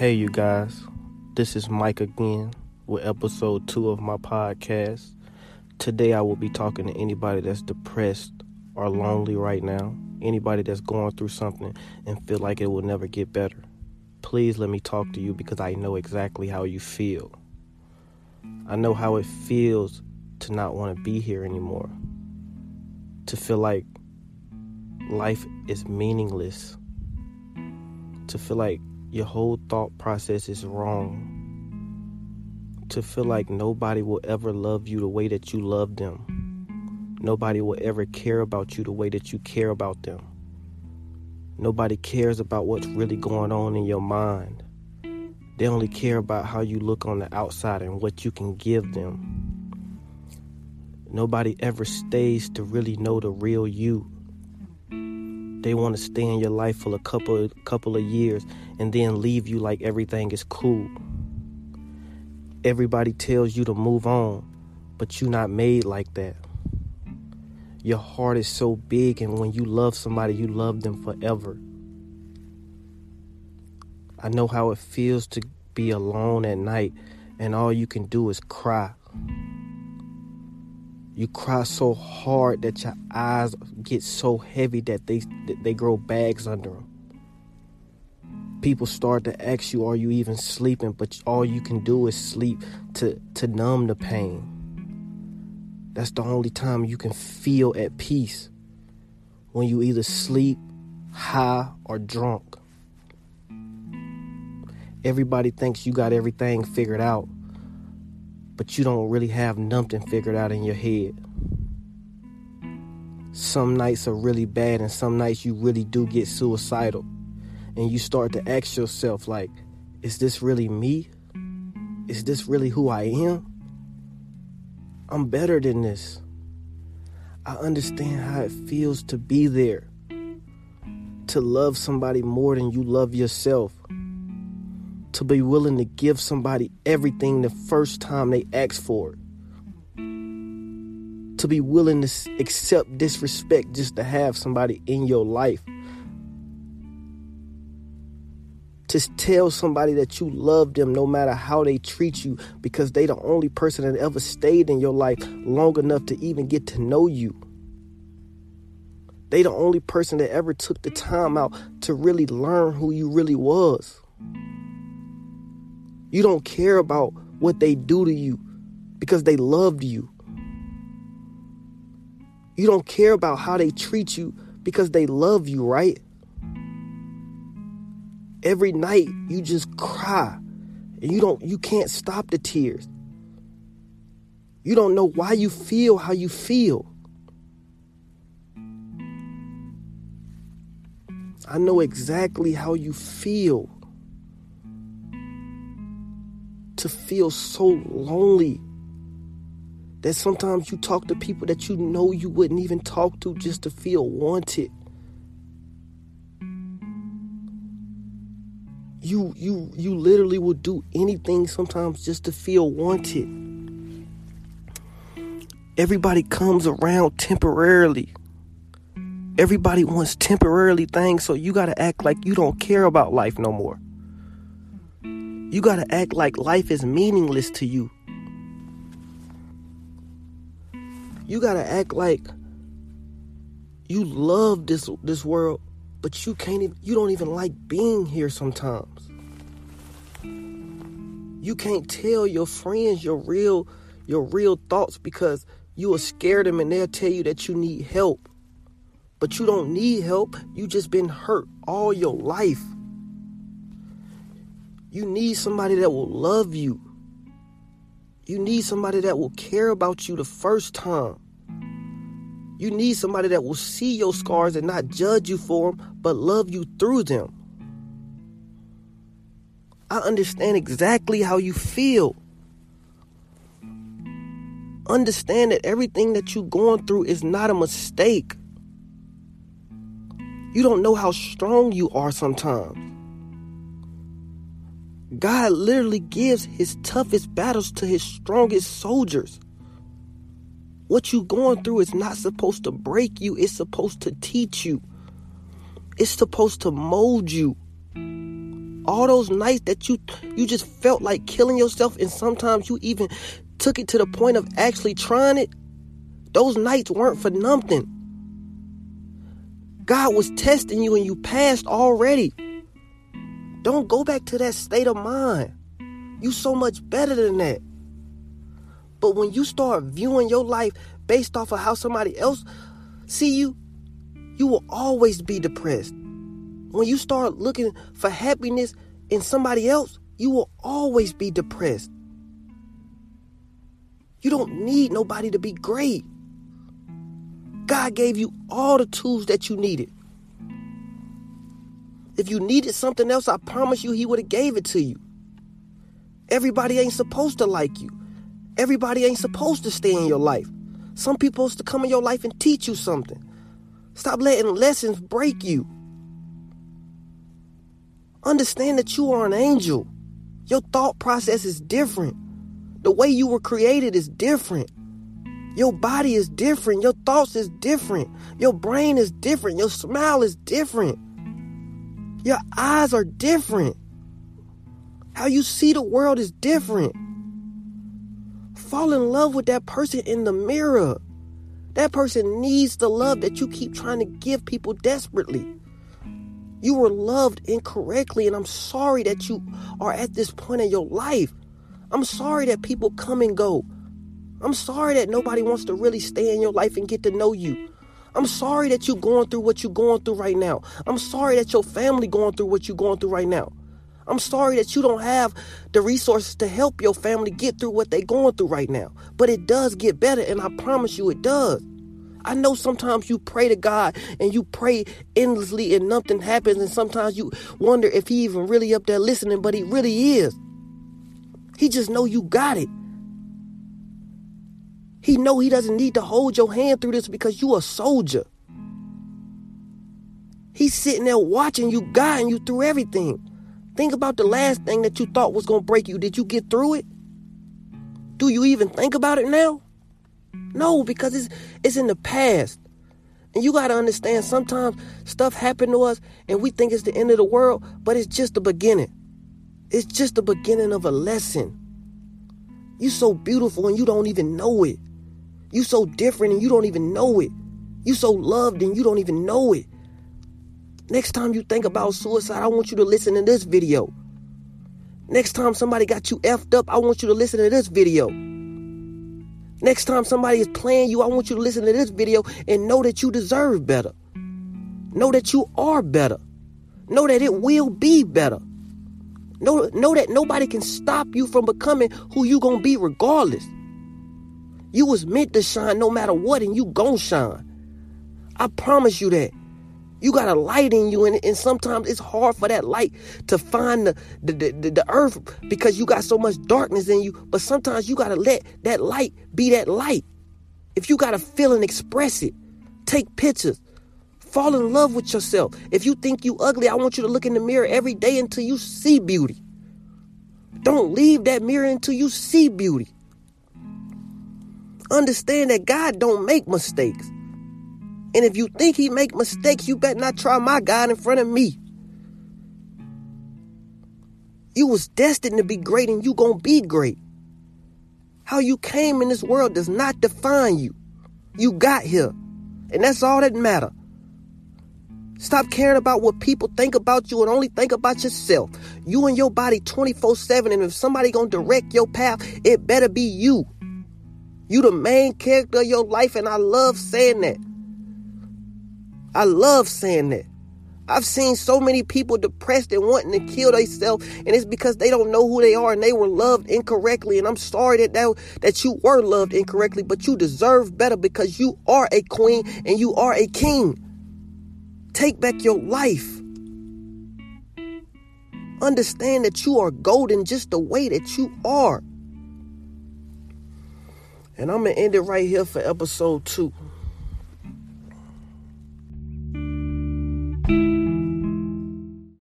Hey, you guys, this is Mike again with episode two of my podcast. Today, I will be talking to anybody that's depressed or lonely right now, anybody that's going through something and feel like it will never get better. Please let me talk to you because I know exactly how you feel. I know how it feels to not want to be here anymore, to feel like life is meaningless, to feel like your whole thought process is wrong. To feel like nobody will ever love you the way that you love them. Nobody will ever care about you the way that you care about them. Nobody cares about what's really going on in your mind. They only care about how you look on the outside and what you can give them. Nobody ever stays to really know the real you. They want to stay in your life for a couple couple of years and then leave you like everything is cool. Everybody tells you to move on, but you're not made like that. Your heart is so big, and when you love somebody, you love them forever. I know how it feels to be alone at night, and all you can do is cry. You cry so hard that your eyes get so heavy that they they grow bags under them. People start to ask you, "Are you even sleeping?" But all you can do is sleep to to numb the pain. That's the only time you can feel at peace when you either sleep, high, or drunk. Everybody thinks you got everything figured out but you don't really have nothing figured out in your head. Some nights are really bad, and some nights you really do get suicidal. And you start to ask yourself, like, is this really me? Is this really who I am? I'm better than this. I understand how it feels to be there, to love somebody more than you love yourself to be willing to give somebody everything the first time they ask for it. To be willing to accept disrespect just to have somebody in your life. To tell somebody that you love them no matter how they treat you because they the only person that ever stayed in your life long enough to even get to know you. They the only person that ever took the time out to really learn who you really was. You don't care about what they do to you because they loved you. You don't care about how they treat you because they love you, right? Every night you just cry and you don't you can't stop the tears. You don't know why you feel how you feel. I know exactly how you feel to feel so lonely that sometimes you talk to people that you know you wouldn't even talk to just to feel wanted. You you you literally will do anything sometimes just to feel wanted. Everybody comes around temporarily. Everybody wants temporarily things, so you got to act like you don't care about life no more. You got to act like life is meaningless to you. You got to act like you love this this world, but you can't even, you don't even like being here sometimes. You can't tell your friends your real your real thoughts because you will scare them and they'll tell you that you need help. But you don't need help. You just been hurt all your life. You need somebody that will love you. You need somebody that will care about you the first time. You need somebody that will see your scars and not judge you for them, but love you through them. I understand exactly how you feel. Understand that everything that you're going through is not a mistake. You don't know how strong you are sometimes. God literally gives his toughest battles to his strongest soldiers. What you going through is not supposed to break you, it's supposed to teach you. It's supposed to mold you. all those nights that you you just felt like killing yourself and sometimes you even took it to the point of actually trying it, those nights weren't for nothing. God was testing you and you passed already. Don't go back to that state of mind. You so much better than that. But when you start viewing your life based off of how somebody else see you, you will always be depressed. When you start looking for happiness in somebody else, you will always be depressed. You don't need nobody to be great. God gave you all the tools that you needed. If you needed something else, I promise you he would have gave it to you. Everybody ain't supposed to like you. Everybody ain't supposed to stay in your life. Some people supposed to come in your life and teach you something. Stop letting lessons break you. Understand that you are an angel. Your thought process is different. The way you were created is different. Your body is different. Your thoughts is different. Your brain is different. Your smile is different. Your eyes are different. How you see the world is different. Fall in love with that person in the mirror. That person needs the love that you keep trying to give people desperately. You were loved incorrectly, and I'm sorry that you are at this point in your life. I'm sorry that people come and go. I'm sorry that nobody wants to really stay in your life and get to know you. I'm sorry that you're going through what you're going through right now. I'm sorry that your family going through what you're going through right now. I'm sorry that you don't have the resources to help your family get through what they're going through right now. But it does get better, and I promise you it does. I know sometimes you pray to God and you pray endlessly and nothing happens, and sometimes you wonder if He even really up there listening, but He really is. He just know you got it. He know he doesn't need to hold your hand through this because you a soldier. He's sitting there watching you, guiding you through everything. Think about the last thing that you thought was going to break you. Did you get through it? Do you even think about it now? No, because it's it's in the past. And you got to understand sometimes stuff happen to us and we think it's the end of the world, but it's just the beginning. It's just the beginning of a lesson. You're so beautiful and you don't even know it. You so different and you don't even know it. You so loved and you don't even know it. Next time you think about suicide, I want you to listen to this video. Next time somebody got you effed up, I want you to listen to this video. Next time somebody is playing you, I want you to listen to this video and know that you deserve better. Know that you are better. Know that it will be better. Know, know that nobody can stop you from becoming who you're gonna be regardless. You was meant to shine no matter what, and you gon' shine. I promise you that. You got a light in you, and, and sometimes it's hard for that light to find the, the, the, the earth because you got so much darkness in you. But sometimes you got to let that light be that light. If you got to feel and express it, take pictures, fall in love with yourself. If you think you ugly, I want you to look in the mirror every day until you see beauty. Don't leave that mirror until you see beauty. Understand that God don't make mistakes. And if you think he make mistakes, you better not try my God in front of me. You was destined to be great and you going to be great. How you came in this world does not define you. You got here. And that's all that matter. Stop caring about what people think about you and only think about yourself. You and your body 24/7 and if somebody going to direct your path, it better be you. You the main character of your life, and I love saying that. I love saying that. I've seen so many people depressed and wanting to kill themselves, and it's because they don't know who they are and they were loved incorrectly. And I'm sorry that, that that you were loved incorrectly, but you deserve better because you are a queen and you are a king. Take back your life. Understand that you are golden just the way that you are. And I'm going to end it right here for episode two.